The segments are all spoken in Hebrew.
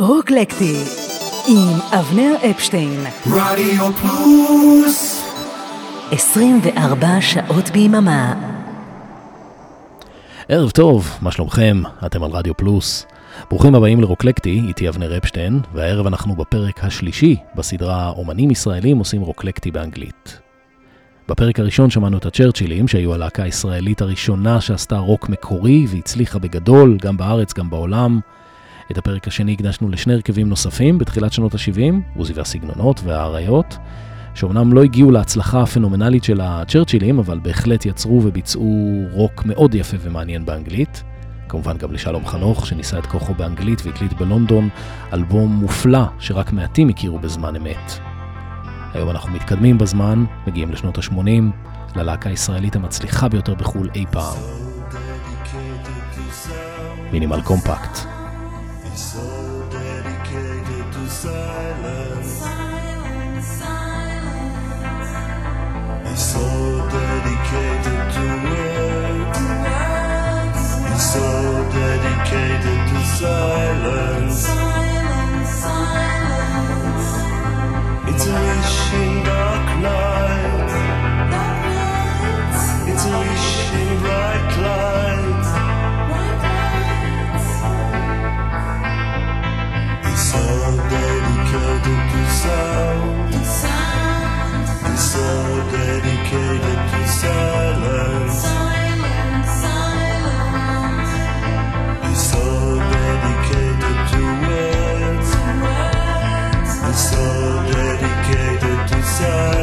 רוקלקטי עם אבנר אפשטיין. רדיו פלוס 24 שעות ביממה. ערב טוב, מה שלומכם? אתם על רדיו פלוס. ברוכים הבאים לרוקלקטי, איתי אבנר אפשטיין, והערב אנחנו בפרק השלישי בסדרה אומנים ישראלים עושים רוקלקטי באנגלית. בפרק הראשון שמענו את הצ'רצ'ילים, שהיו הלהקה הישראלית הראשונה שעשתה רוק מקורי והצליחה בגדול, גם בארץ, גם בעולם. את הפרק השני הקדשנו לשני הרכבים נוספים בתחילת שנות ה-70, עוזי והסגנונות והאריות, שאומנם לא הגיעו להצלחה הפנומנלית של הצ'רצ'ילים, אבל בהחלט יצרו וביצעו רוק מאוד יפה ומעניין באנגלית. כמובן גם לשלום חנוך, שניסה את כוחו באנגלית והקליט בלונדון אלבום מופלא שרק מעטים הכירו בזמן אמת. היום אנחנו מתקדמים בזמן, מגיעים לשנות ה-80, ללהקה הישראלית המצליחה ביותר בחו"ל אי פעם. מינימל קומפקט. So dedicated to silence. Silence, silence. He's so dedicated to words. words. He's so dedicated to silence. Silence, silence. It's a wishing dark night. Sound. He's so dedicated to silence. So dedicated to words. So dedicated to silence.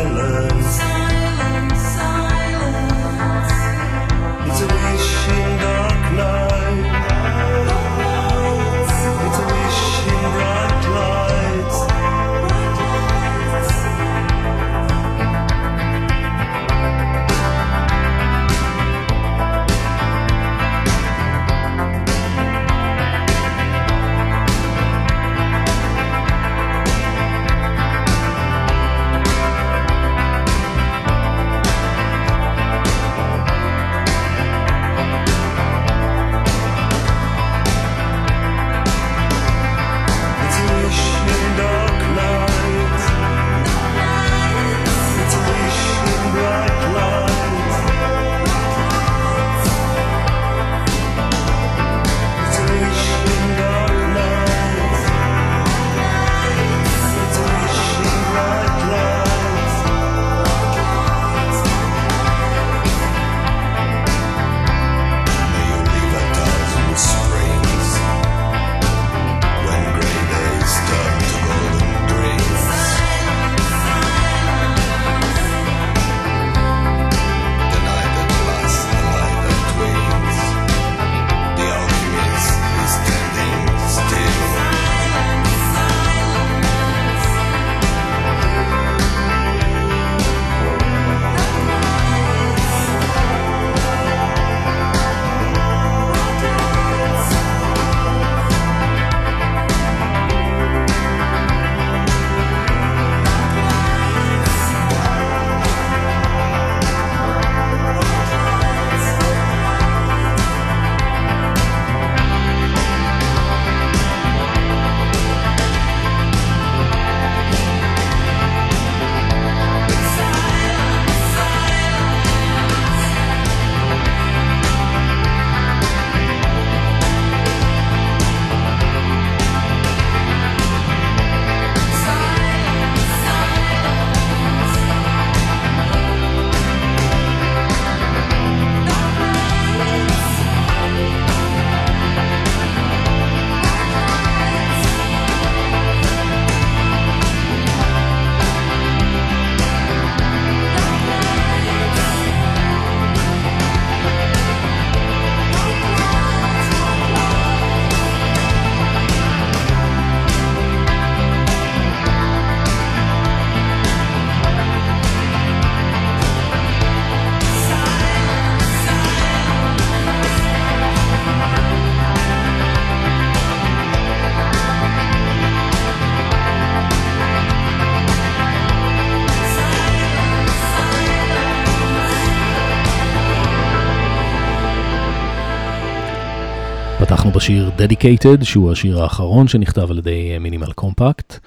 בשיר Dedicated, שהוא השיר האחרון שנכתב על ידי מינימל קומפקט.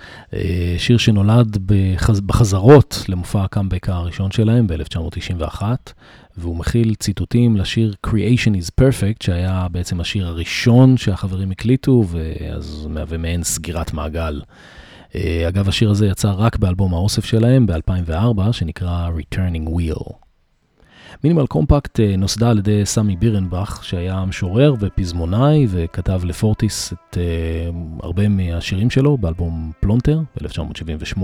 שיר שנולד בחז... בחזרות למופע הקאמבק הראשון שלהם ב-1991, והוא מכיל ציטוטים לשיר Creation is Perfect, שהיה בעצם השיר הראשון שהחברים הקליטו, ואז מהווה מעין סגירת מעגל. אגב, השיר הזה יצא רק באלבום האוסף שלהם ב-2004, שנקרא Returning Wheel. מינימל קומפקט אה, נוסדה על ידי סמי בירנבך, שהיה משורר ופזמונאי, וכתב לפורטיס את אה, הרבה מהשירים שלו באלבום פלונטר ב-1978.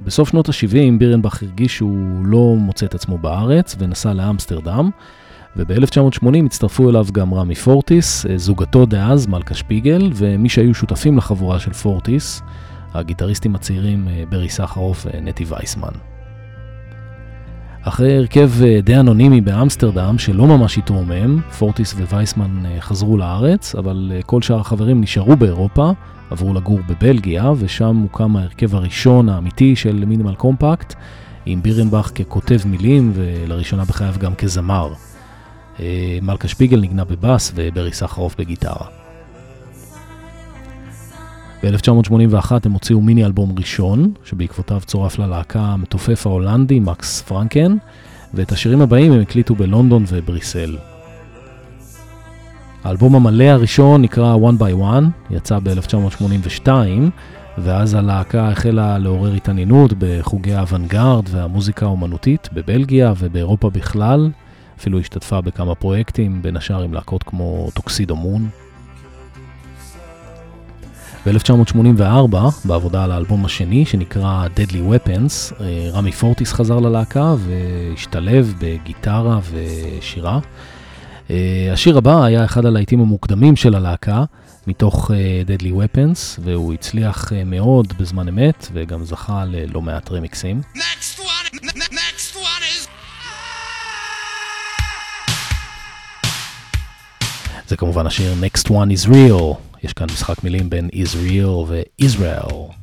בסוף שנות ה-70 בירנבך הרגיש שהוא לא מוצא את עצמו בארץ ונסע לאמסטרדם, וב-1980 הצטרפו אליו גם רמי פורטיס, אה, זוגתו דאז, מלכה שפיגל, ומי שהיו שותפים לחבורה של פורטיס, הגיטריסטים הצעירים ברי סחרוף ונטי וייסמן. אחרי הרכב אה, די אנונימי באמסטרדם, שלא ממש התרומם, פורטיס ווייסמן אה, חזרו לארץ, אבל אה, כל שאר החברים נשארו באירופה, עברו לגור בבלגיה, ושם הוקם ההרכב הראשון האמיתי של מינימל קומפקט, עם בירנבך ככותב מילים, ולראשונה בחייו גם כזמר. מלכה שפיגל נגנה בבאס וברי סחרוף בגיטרה. ב-1981 הם הוציאו מיני אלבום ראשון, שבעקבותיו צורף ללהקה המתופף ההולנדי מקס פרנקן, ואת השירים הבאים הם הקליטו בלונדון ובריסל. האלבום המלא הראשון נקרא One by One, יצא ב-1982, ואז הלהקה החלה לעורר התעניינות בחוגי האוונגרד והמוזיקה האומנותית בבלגיה ובאירופה בכלל, אפילו השתתפה בכמה פרויקטים, בין השאר עם להקות כמו טוקסידו מון. ב-1984, בעבודה על האלבום השני, שנקרא Deadly Weapons, אה, רמי פורטיס חזר ללהקה והשתלב בגיטרה ושירה. אה, השיר הבא היה אחד הלהיטים המוקדמים של הלהקה, מתוך אה, Deadly Weapons, והוא הצליח מאוד בזמן אמת, וגם זכה ללא מעט רמיקסים. Next one, next one is... זה כמובן השיר Next One is Real. יש כאן משחק מילים בין Israel ו-Israel.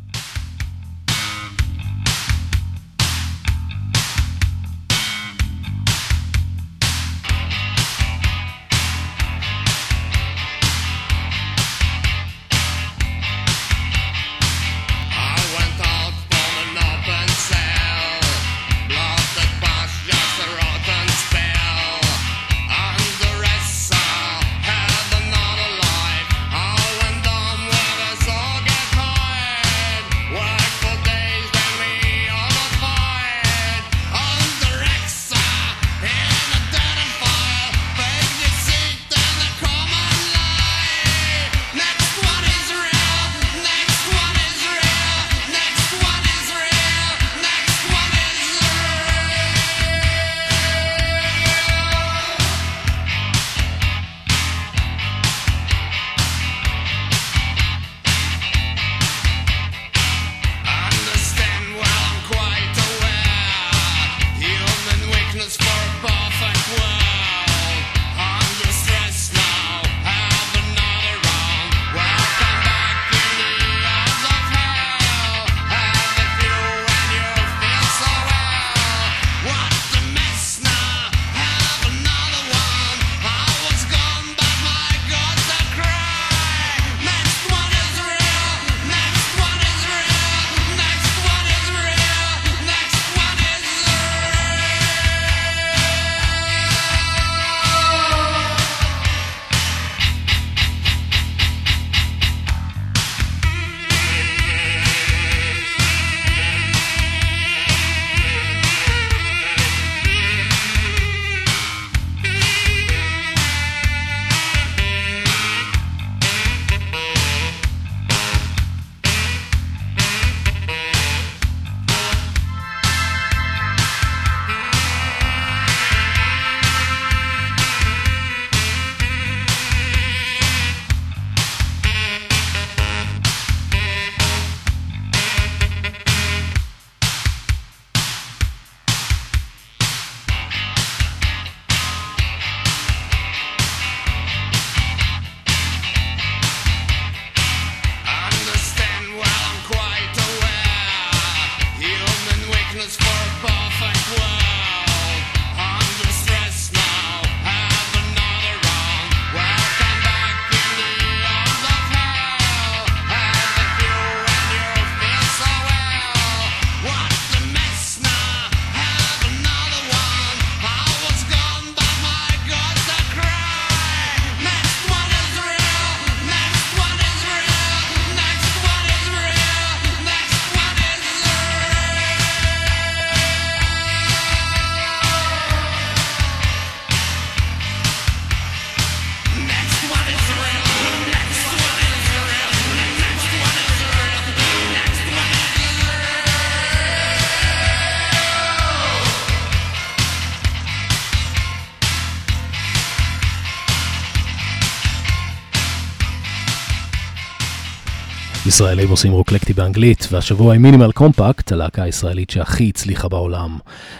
ישראלים עושים רוקלקטי באנגלית, והשבוע עם מינימל קומפקט, הלהקה הישראלית שהכי הצליחה בעולם.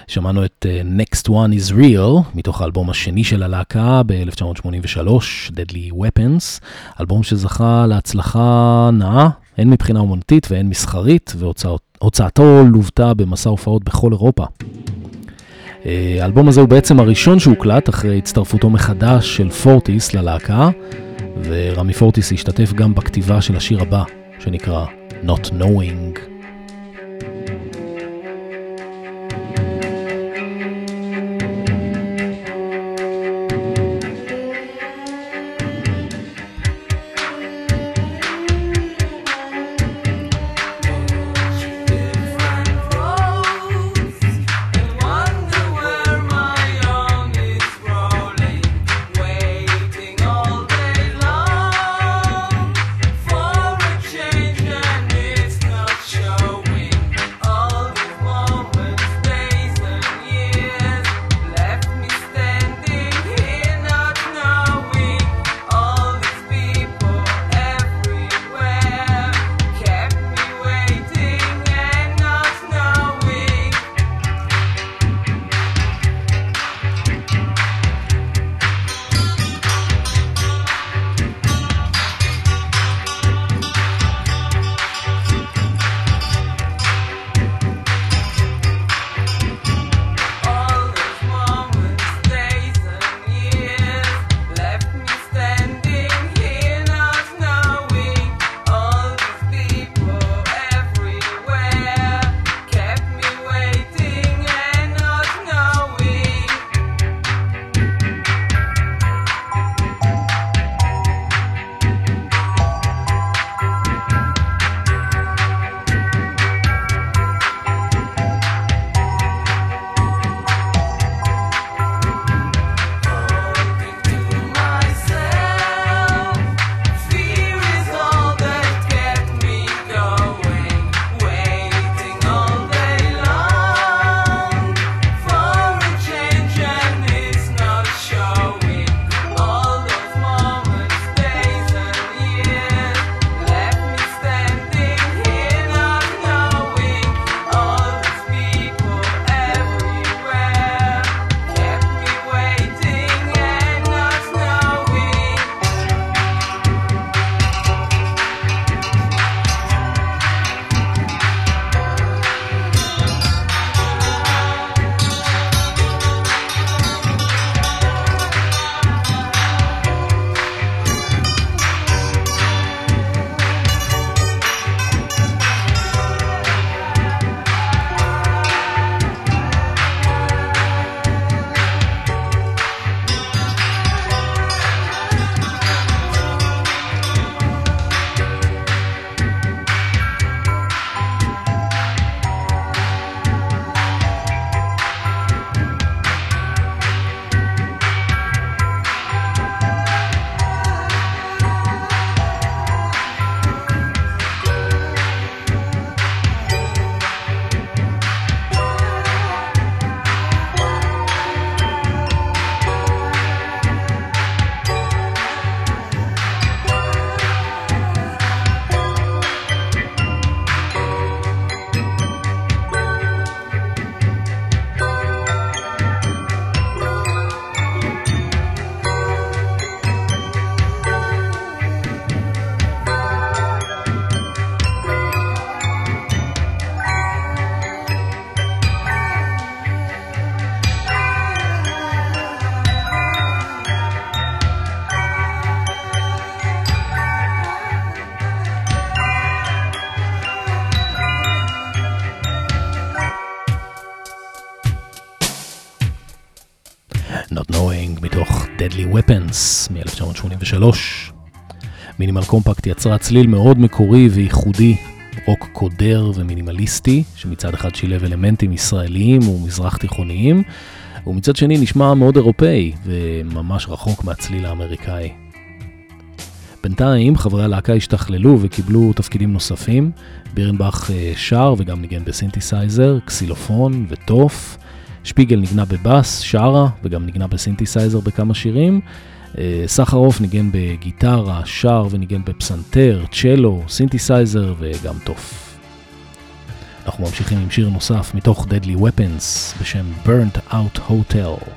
שמענו את uh, Next One is Real, מתוך האלבום השני של הלהקה ב-1983, Deadly Weapons, אלבום שזכה להצלחה נאה, הן מבחינה אומנותית והן מסחרית, והוצאתו לוותה במסע הופעות בכל אירופה. אה, האלבום הזה הוא בעצם הראשון שהוקלט אחרי הצטרפותו מחדש של פורטיס ללהקה, ורמי פורטיס השתתף גם בכתיבה של השיר הבא, שנקרא Not Knowing. Weapons מ-1983. מינימל קומפקט יצרה צליל מאוד מקורי וייחודי, רוק קודר ומינימליסטי, שמצד אחד שילב אלמנטים ישראליים ומזרח תיכוניים, ומצד שני נשמע מאוד אירופאי וממש רחוק מהצליל האמריקאי. בינתיים חברי הלהקה השתכללו וקיבלו תפקידים נוספים. בירנבך אה, שר וגם ניגן בסינתסייזר, קסילופון ותוף. שפיגל נגנה בבאס, שרה, וגם נגנה בסינתסייזר בכמה שירים, אה, סחרוף ניגן בגיטרה, שר וניגן בפסנתר, צ'לו, סינתסייזר וגם תוף. אנחנו ממשיכים עם שיר נוסף מתוך Deadly Weapons בשם Burnt Out Hotel.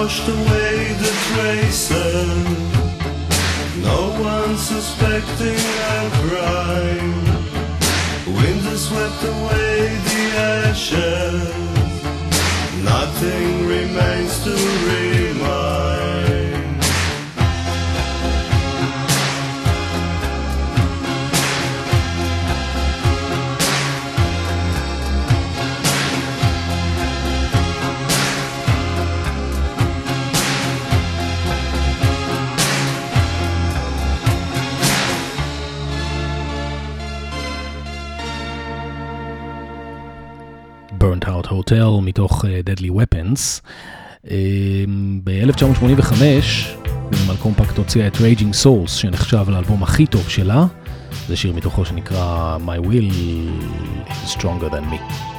washed away the traces. No one suspecting a crime. Wind has swept away the ashes. Nothing remains to remind. Hotel מתוך uh, Deadly Weapons. Uh, ב-1985 מינימל קומפקט הוציאה את Raging Souls שנחשב לאלבום הכי טוב שלה. זה שיר מתוכו שנקרא My Will is Stronger Than Me.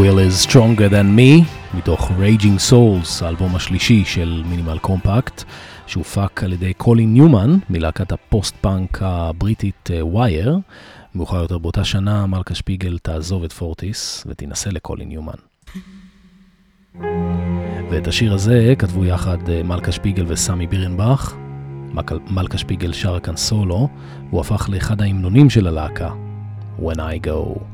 Will is Stronger Than Me, מתוך Raging Souls, האלבום השלישי של מינימל קומפקט, שהופק על ידי קולין ניומן, מלהקת הפוסט-פאנק הבריטית ווייר. מאוחר יותר באותה שנה מלכה שפיגל תעזוב את פורטיס ותינשא לקולין ניומן. ואת השיר הזה כתבו יחד אה, מלכה שפיגל וסמי בירנבך. מלכה שפיגל שרה כאן סולו, והוא הפך לאחד ההמנונים של הלהקה, When I Go.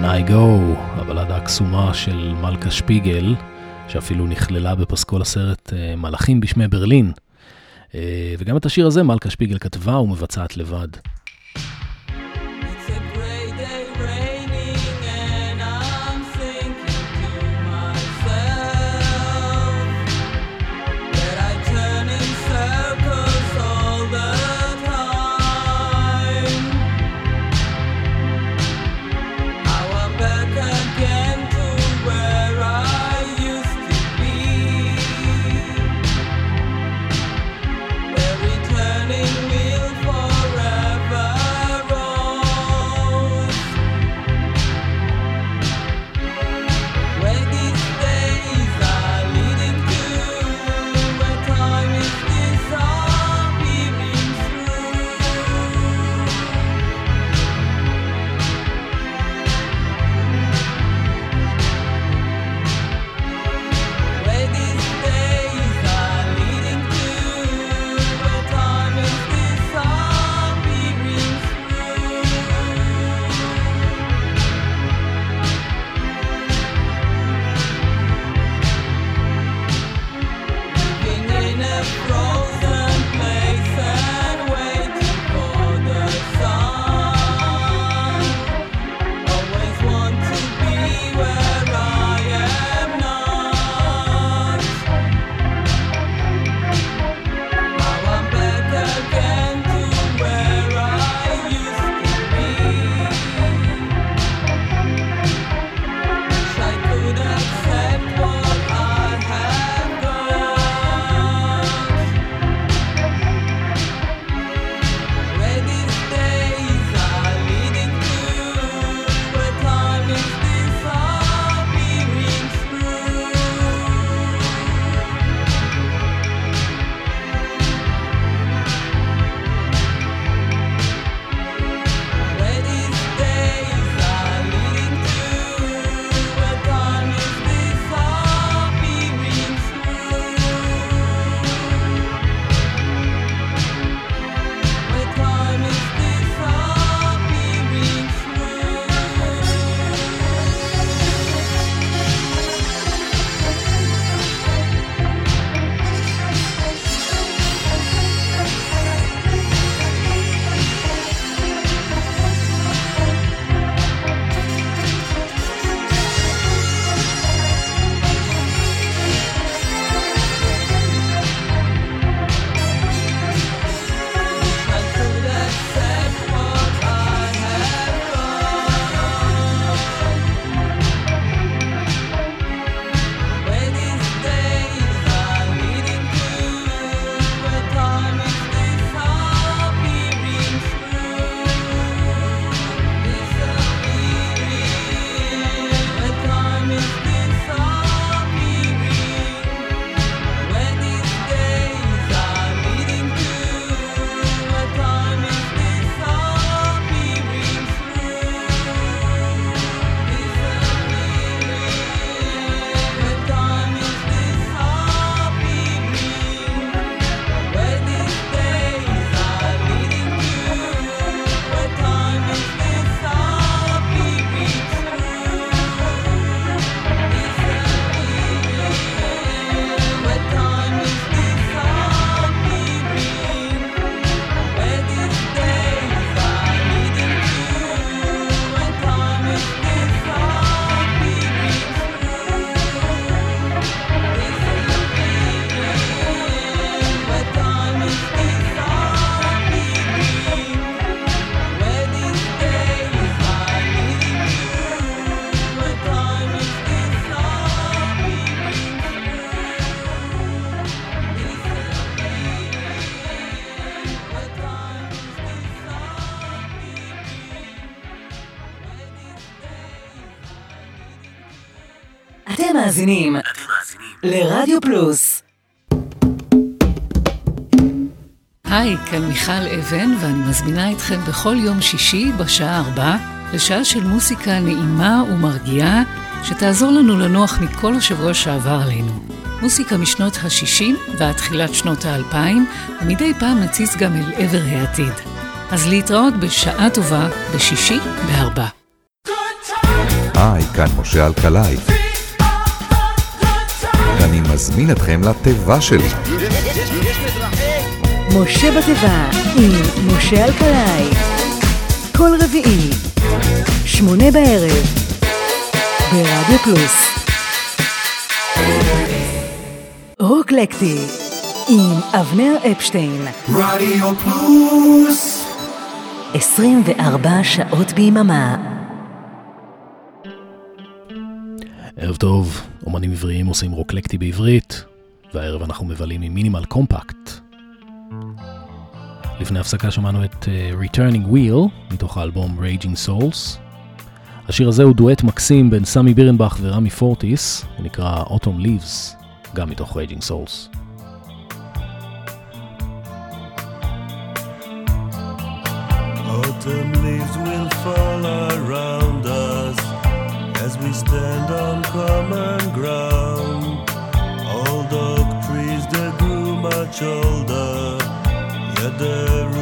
When I Go, הבלדה הקסומה של מלכה שפיגל, שאפילו נכללה בפסקול הסרט אה, מלאכים בשמי ברלין. אה, וגם את השיר הזה מלכה שפיגל כתבה ומבצעת לבד. לרדיו פלוס. היי, כאן מיכל אבן, ואני מזמינה אתכם בכל יום שישי בשעה ארבע לשעה של מוסיקה נעימה ומרגיעה, שתעזור לנו לנוח מכל השבוע שעבר עלינו. מוסיקה משנות ה-60 ועד תחילת שנות ה-2000, ומדי פעם נציץ גם אל עבר העתיד. אז להתראות בשעה טובה בשישי בארבע. היי, כאן משה אלקלעי. ואני מזמין אתכם לתיבה שלי. משה בתיבה עם משה אלקלעי. כל רביעי, שמונה בערב, ברדיו פלוס. רוקלקטי עם אבנר אפשטיין. רדיו פלוס 24 שעות ביממה. ערב טוב, אומנים עבריים עושים רוקלקטי בעברית, והערב אנחנו מבלים עם מינימל קומפקט. לפני הפסקה שמענו את uh, Returning Wheel, מתוך האלבום Raging Souls. השיר הזה הוא דואט מקסים בין סמי בירנבך ורמי פורטיס, הוא נקרא Autumn Leaves, גם מתוך Raging Souls. Autumn leaves will fall around stand on common ground. Old oak trees that grew much older, yet their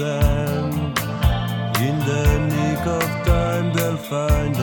sand. In the nick of time they'll find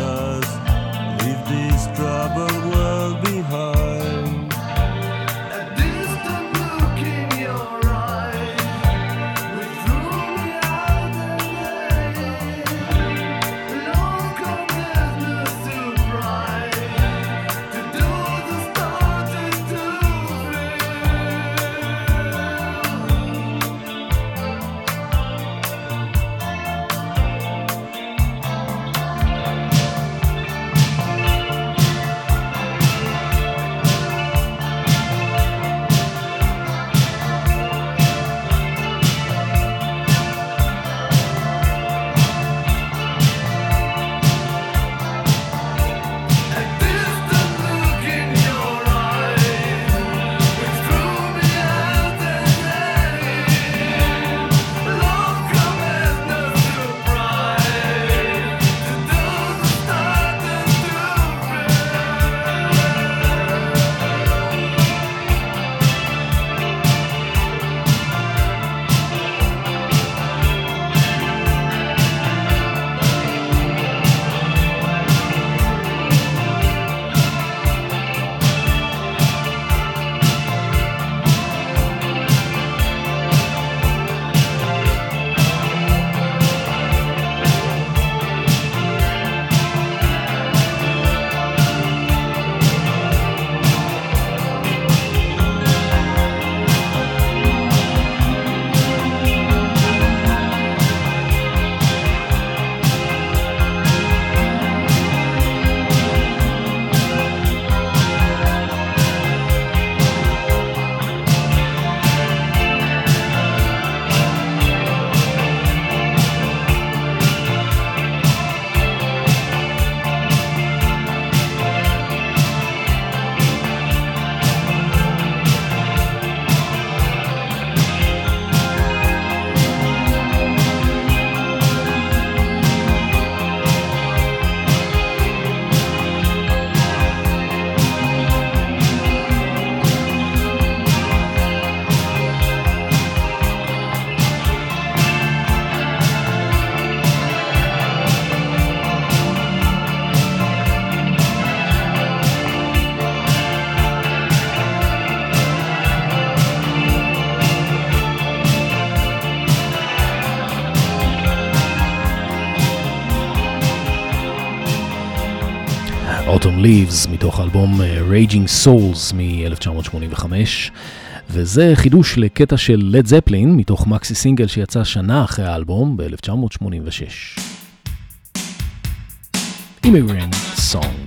Leaves, מתוך האלבום אה, Raging Souls מ-1985, וזה חידוש לקטע של לד זפלין, מתוך מקסי סינגל שיצא שנה אחרי האלבום, ב-1986. Immigrant Song.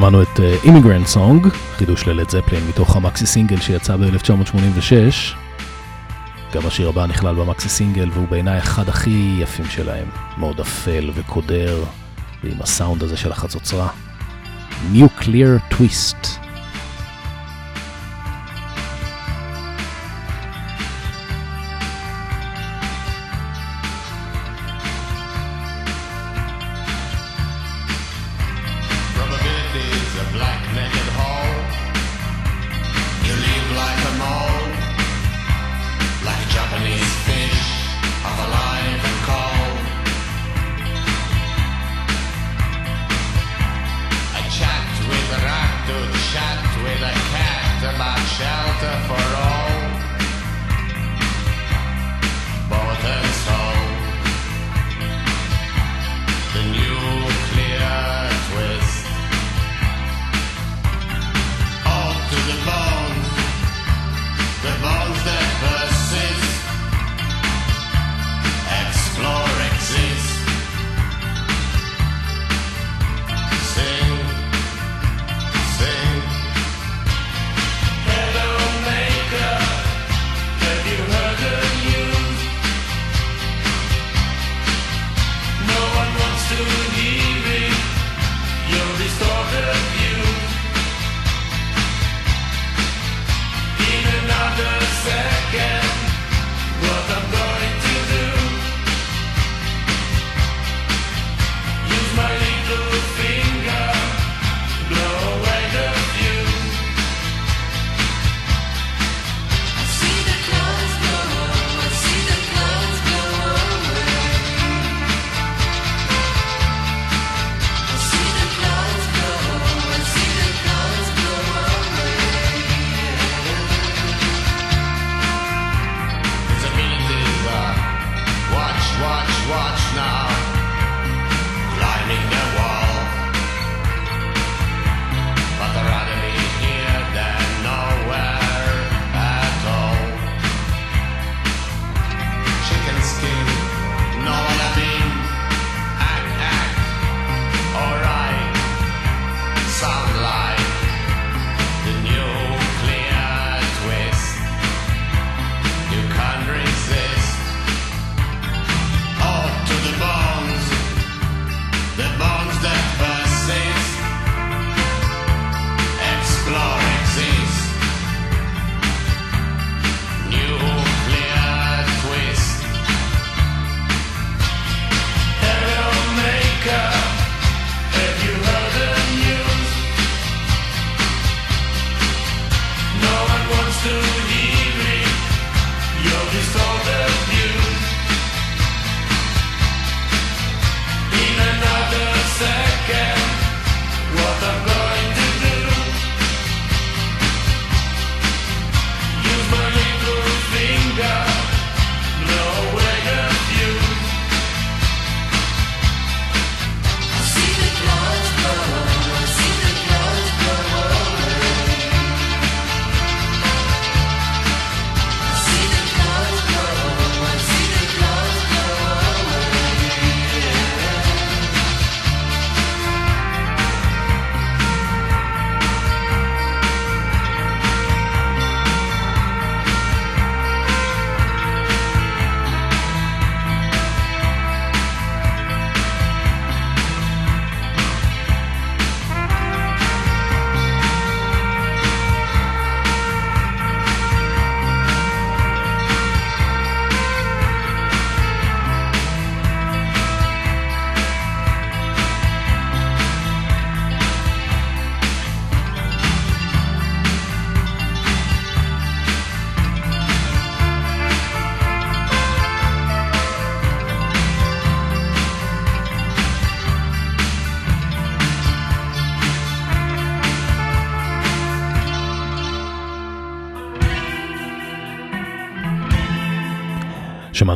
שמענו את אימיגרנט uh, סונג, חידוש ללד זפלין מתוך המקסי סינגל שיצא ב-1986. גם השיר הבא נכלל במקסי סינגל והוא בעיניי אחד הכי יפים שלהם, מאוד אפל וקודר, ועם הסאונד הזה של החצוצרה. Nuclear Twist.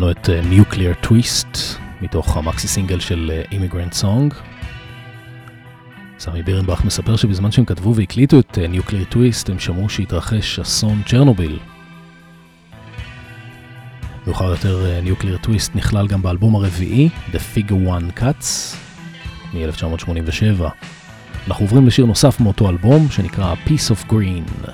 שמענו את אה, Nuclear Twist מתוך המקסי סינגל של Immigrant אה, Song. סמי בירנבך מספר שבזמן שהם כתבו והקליטו את אה, Nuclear Twist הם שמעו שהתרחש אסון צ'רנוביל. מאוחר יותר Nuclear Twist נכלל גם באלבום הרביעי, The Figure One Cuts, מ-1987. אנחנו עוברים לשיר נוסף מאותו אלבום, שנקרא Piece of Green.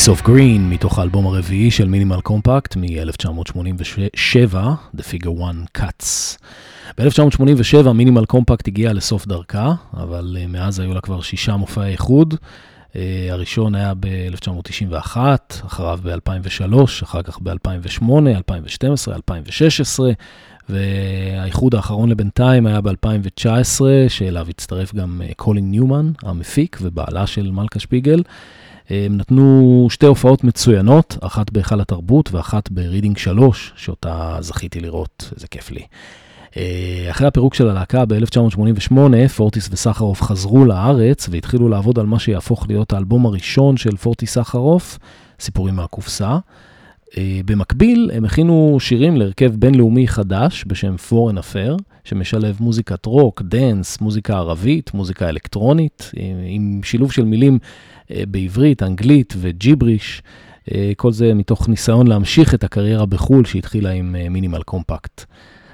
Piece of Green מתוך האלבום הרביעי של מינימל קומפקט מ-1987, The Figure One Cuts. ב-1987 מינימל קומפקט הגיעה לסוף דרכה, אבל uh, מאז היו לה כבר שישה מופעי איחוד. Uh, הראשון היה ב-1991, אחריו ב-2003, אחר כך ב-2008, 2012, 2016, והאיחוד האחרון לבינתיים היה ב-2019, שאליו הצטרף גם קולין uh, ניומן, המפיק ובעלה של מלכה שפיגל. הם נתנו שתי הופעות מצוינות, אחת בהיכל התרבות ואחת ברידינג 3, שאותה זכיתי לראות, איזה כיף לי. אה, אחרי הפירוק של הלהקה ב-1988, פורטיס וסחרוף חזרו לארץ והתחילו לעבוד על מה שיהפוך להיות האלבום הראשון של פורטיסחרוף, סיפורים מהקופסה. אה, במקביל, הם הכינו שירים להרכב בינלאומי חדש בשם Foreign Affair, שמשלב מוזיקת רוק, דנס, מוזיקה ערבית, מוזיקה אלקטרונית, אה, עם שילוב של מילים אה, בעברית, אנגלית וג'יבריש. כל זה מתוך ניסיון להמשיך את הקריירה בחו"ל שהתחילה עם מינימל קומפקט.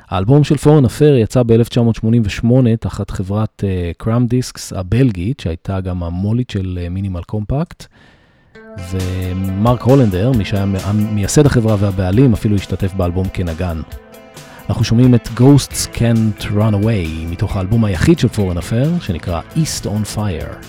האלבום של פורן אפר יצא ב-1988 תחת חברת קראם דיסקס הבלגית, שהייתה גם המולית של מינימל קומפקט. ומרק הולנדר, מי שהיה מייסד החברה והבעלים, אפילו השתתף באלבום כנגן. אנחנו שומעים את Ghosts Can't Run Away, מתוך האלבום היחיד של פורן אפר, שנקרא East on Fire.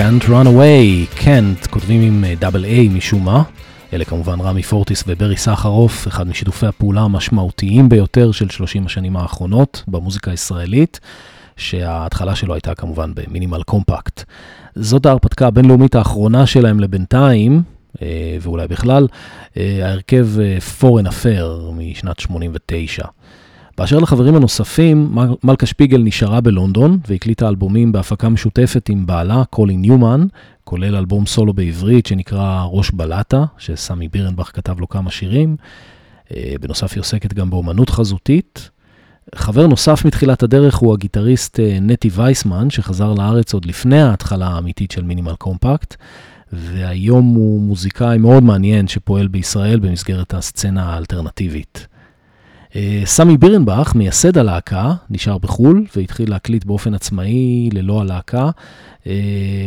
Can't Run Away, Can't, כותבים עם דאבל איי משום מה. אלה כמובן רמי פורטיס וברי סחרוף, אחד משיתופי הפעולה המשמעותיים ביותר של 30 השנים האחרונות במוזיקה הישראלית, שההתחלה שלו הייתה כמובן במינימל קומפקט. זאת ההרפתקה הבינלאומית האחרונה שלהם לבינתיים, אה, ואולי בכלל, אה, ההרכב אה, Foreign Affair משנת 89. באשר לחברים הנוספים, מלכה שפיגל נשארה בלונדון והקליטה אלבומים בהפקה משותפת עם בעלה, קולין ניומן, כולל אלבום סולו בעברית שנקרא ראש בלטה, שסמי בירנבך כתב לו כמה שירים. בנוסף היא עוסקת גם באומנות חזותית. חבר נוסף מתחילת הדרך הוא הגיטריסט נטי וייסמן, שחזר לארץ עוד לפני ההתחלה האמיתית של מינימל קומפקט. והיום הוא מוזיקאי מאוד מעניין שפועל בישראל במסגרת הסצנה האלטרנטיבית. אה, סמי בירנבך, מייסד הלהקה, נשאר בחו"ל והתחיל להקליט באופן עצמאי ללא הלהקה. אה,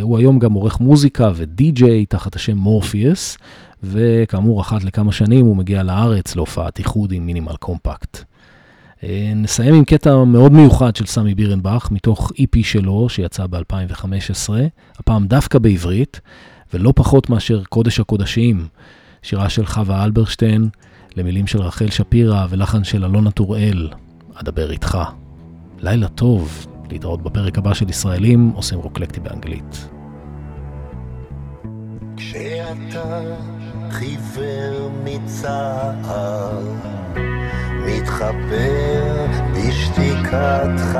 הוא היום גם עורך מוזיקה ודי-ג'יי תחת השם מורפיוס, וכאמור, אחת לכמה שנים הוא מגיע לארץ להופעת איחוד עם מינימל קומפקט. אה, נסיים עם קטע מאוד מיוחד של סמי בירנבך, מתוך EP שלו שיצא ב-2015, הפעם דווקא בעברית. ולא פחות מאשר קודש הקודשים, שירה של חווה אלברשטיין, למילים של רחל שפירא ולחן של אלונה טוראל, אדבר איתך. לילה טוב, להתראות בפרק הבא של ישראלים עושים רוקלקטי באנגלית. כשאתה חיוור מצער, מתחבר בשתיקתך,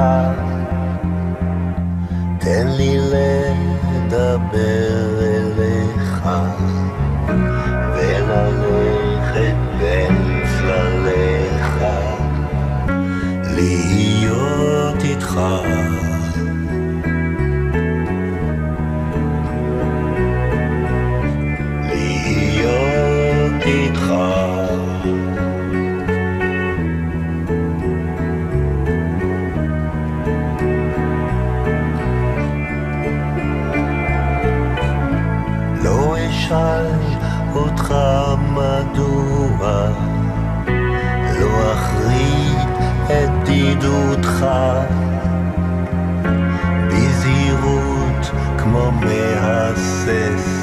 תן לי לדבר אליך וללכת להיות איתך. להיות איתך. אשאל אותך מדוע לא אחריד את בדידותך בזהירות כמו מהסס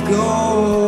go.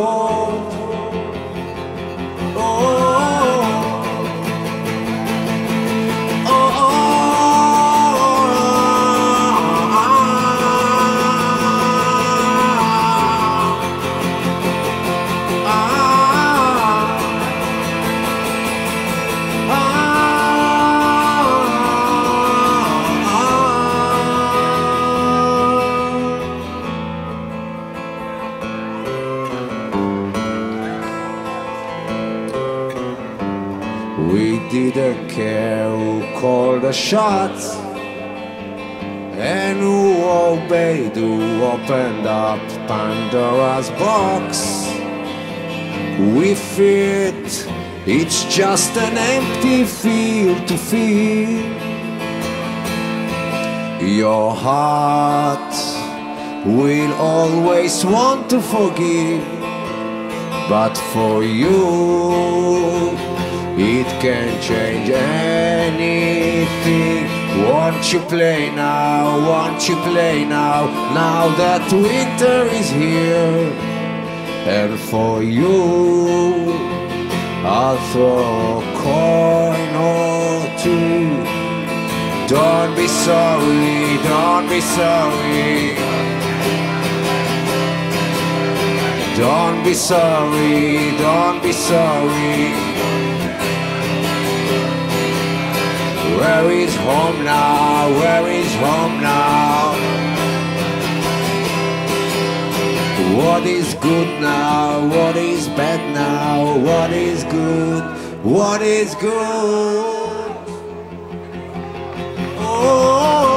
Pandora's box. We feared it's just an empty field to fill. Your heart will always want to forgive, but for you. It can change anything. Won't you play now? Won't you play now? Now that winter is here. And for you, I'll throw a coin or two. Don't be sorry, don't be sorry. Don't be sorry, don't be sorry. Where is home now? Where is home now? What is good now? What is bad now? What is good? What is good? Oh,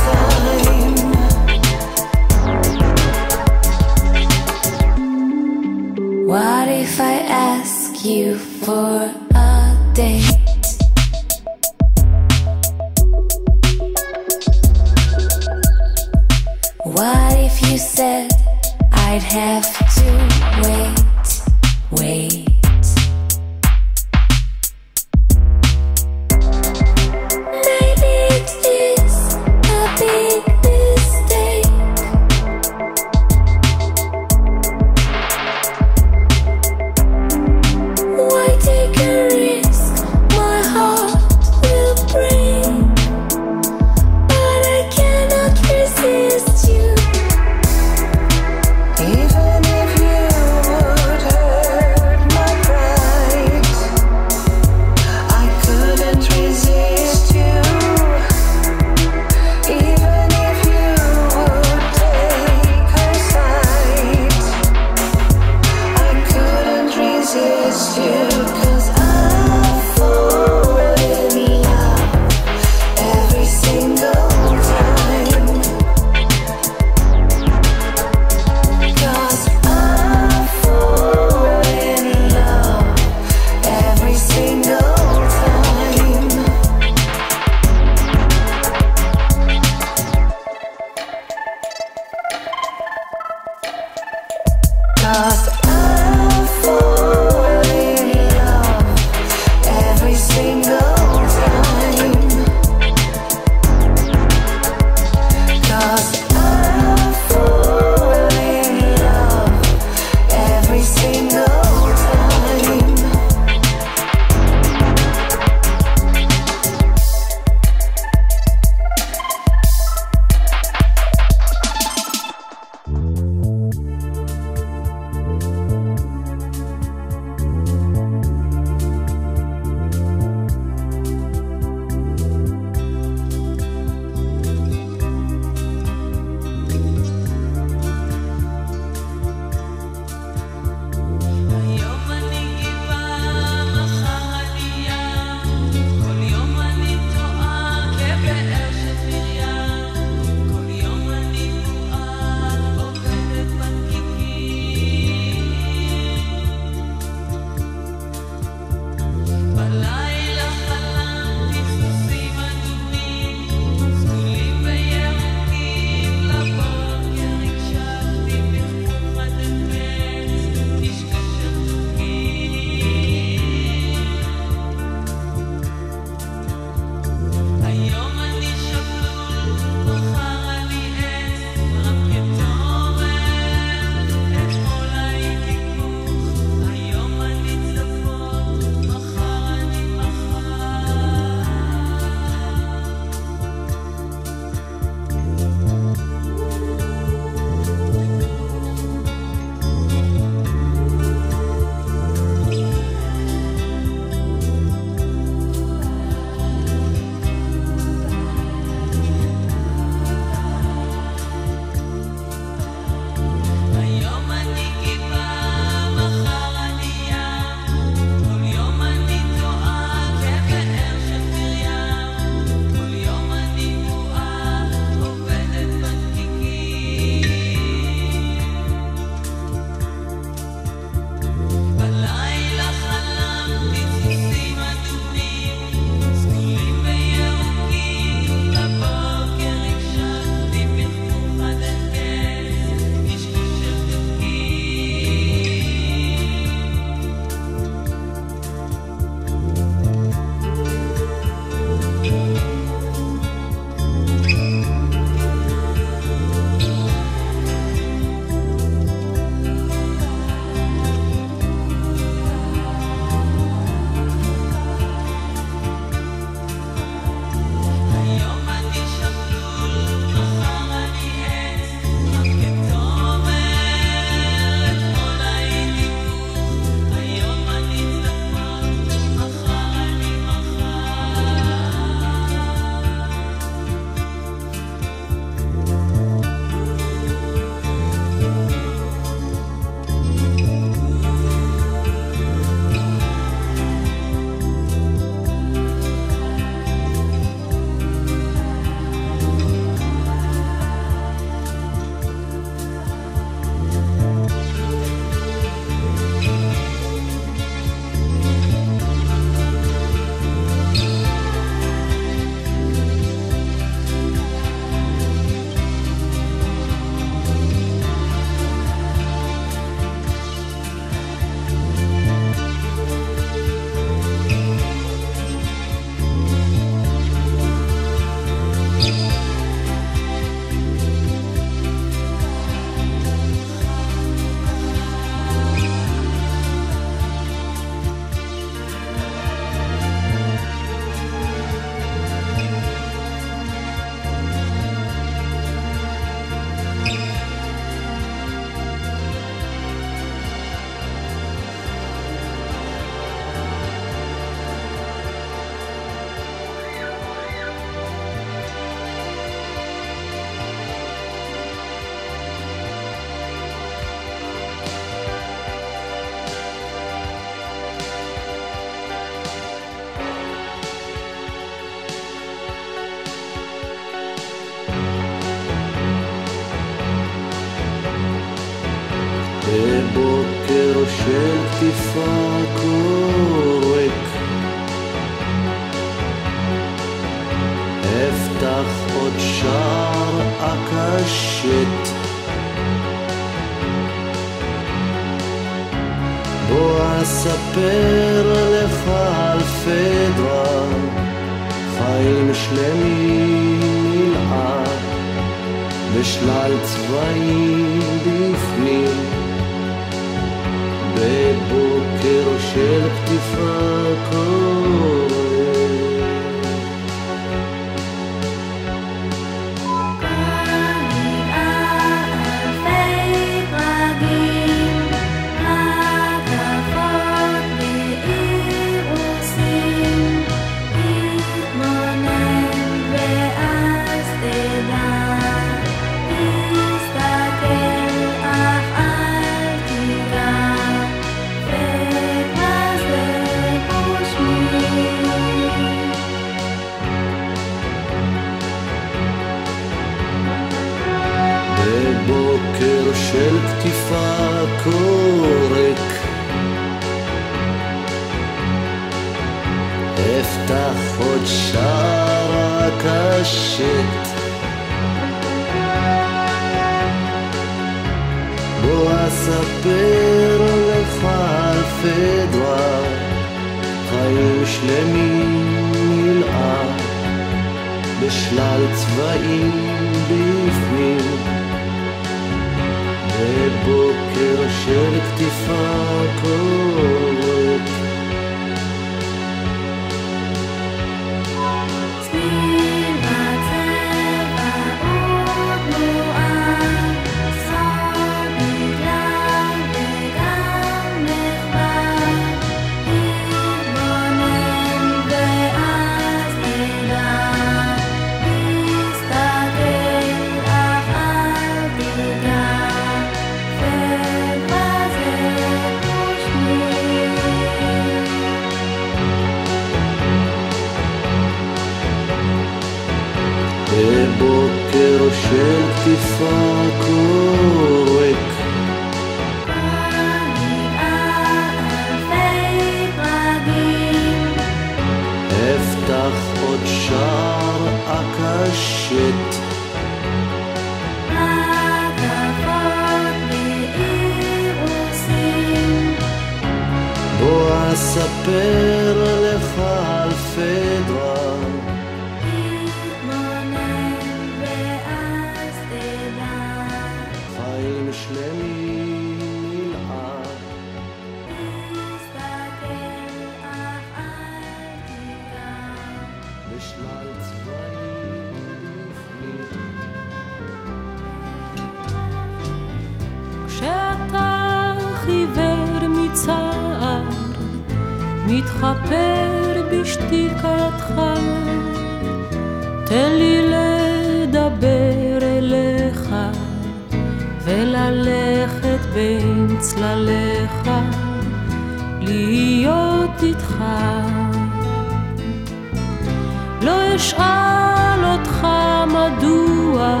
אשאל אותך מדוע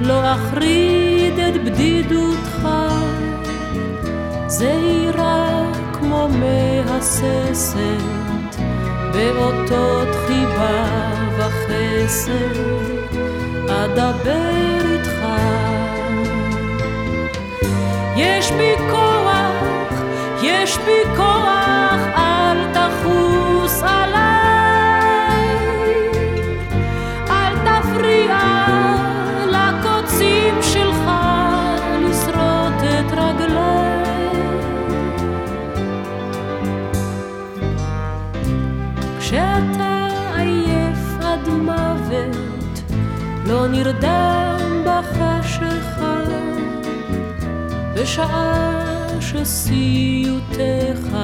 לא אחריד את בדידותך, זהירה כמו מהססת, באותות חיבה וחסד, אדבר איתך. יש בי כוח, יש בי כוח, נרדם בחשיכה, בשעה שסיוטיך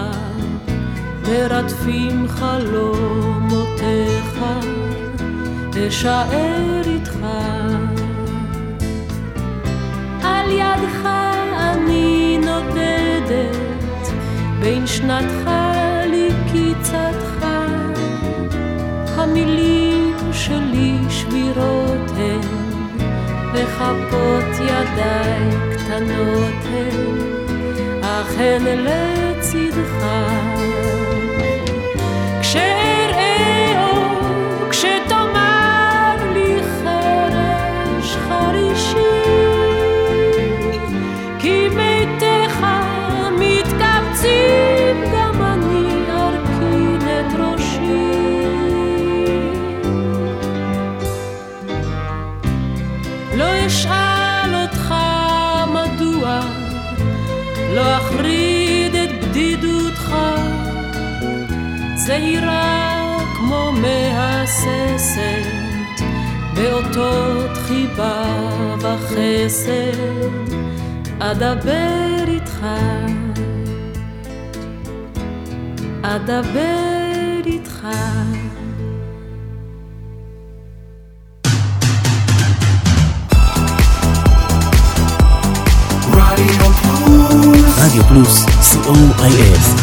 מרדפים חלומותיך, אשאר איתך. על ידך אני נודדת, בין שנתך לקיצתך, המילים שלי שבירות הן, וכפות ידיי קטנות הן, אך הן לצדך. אותות חיבה וחסד, אדבר איתך, אדבר איתך. רדיו פלוס, co.il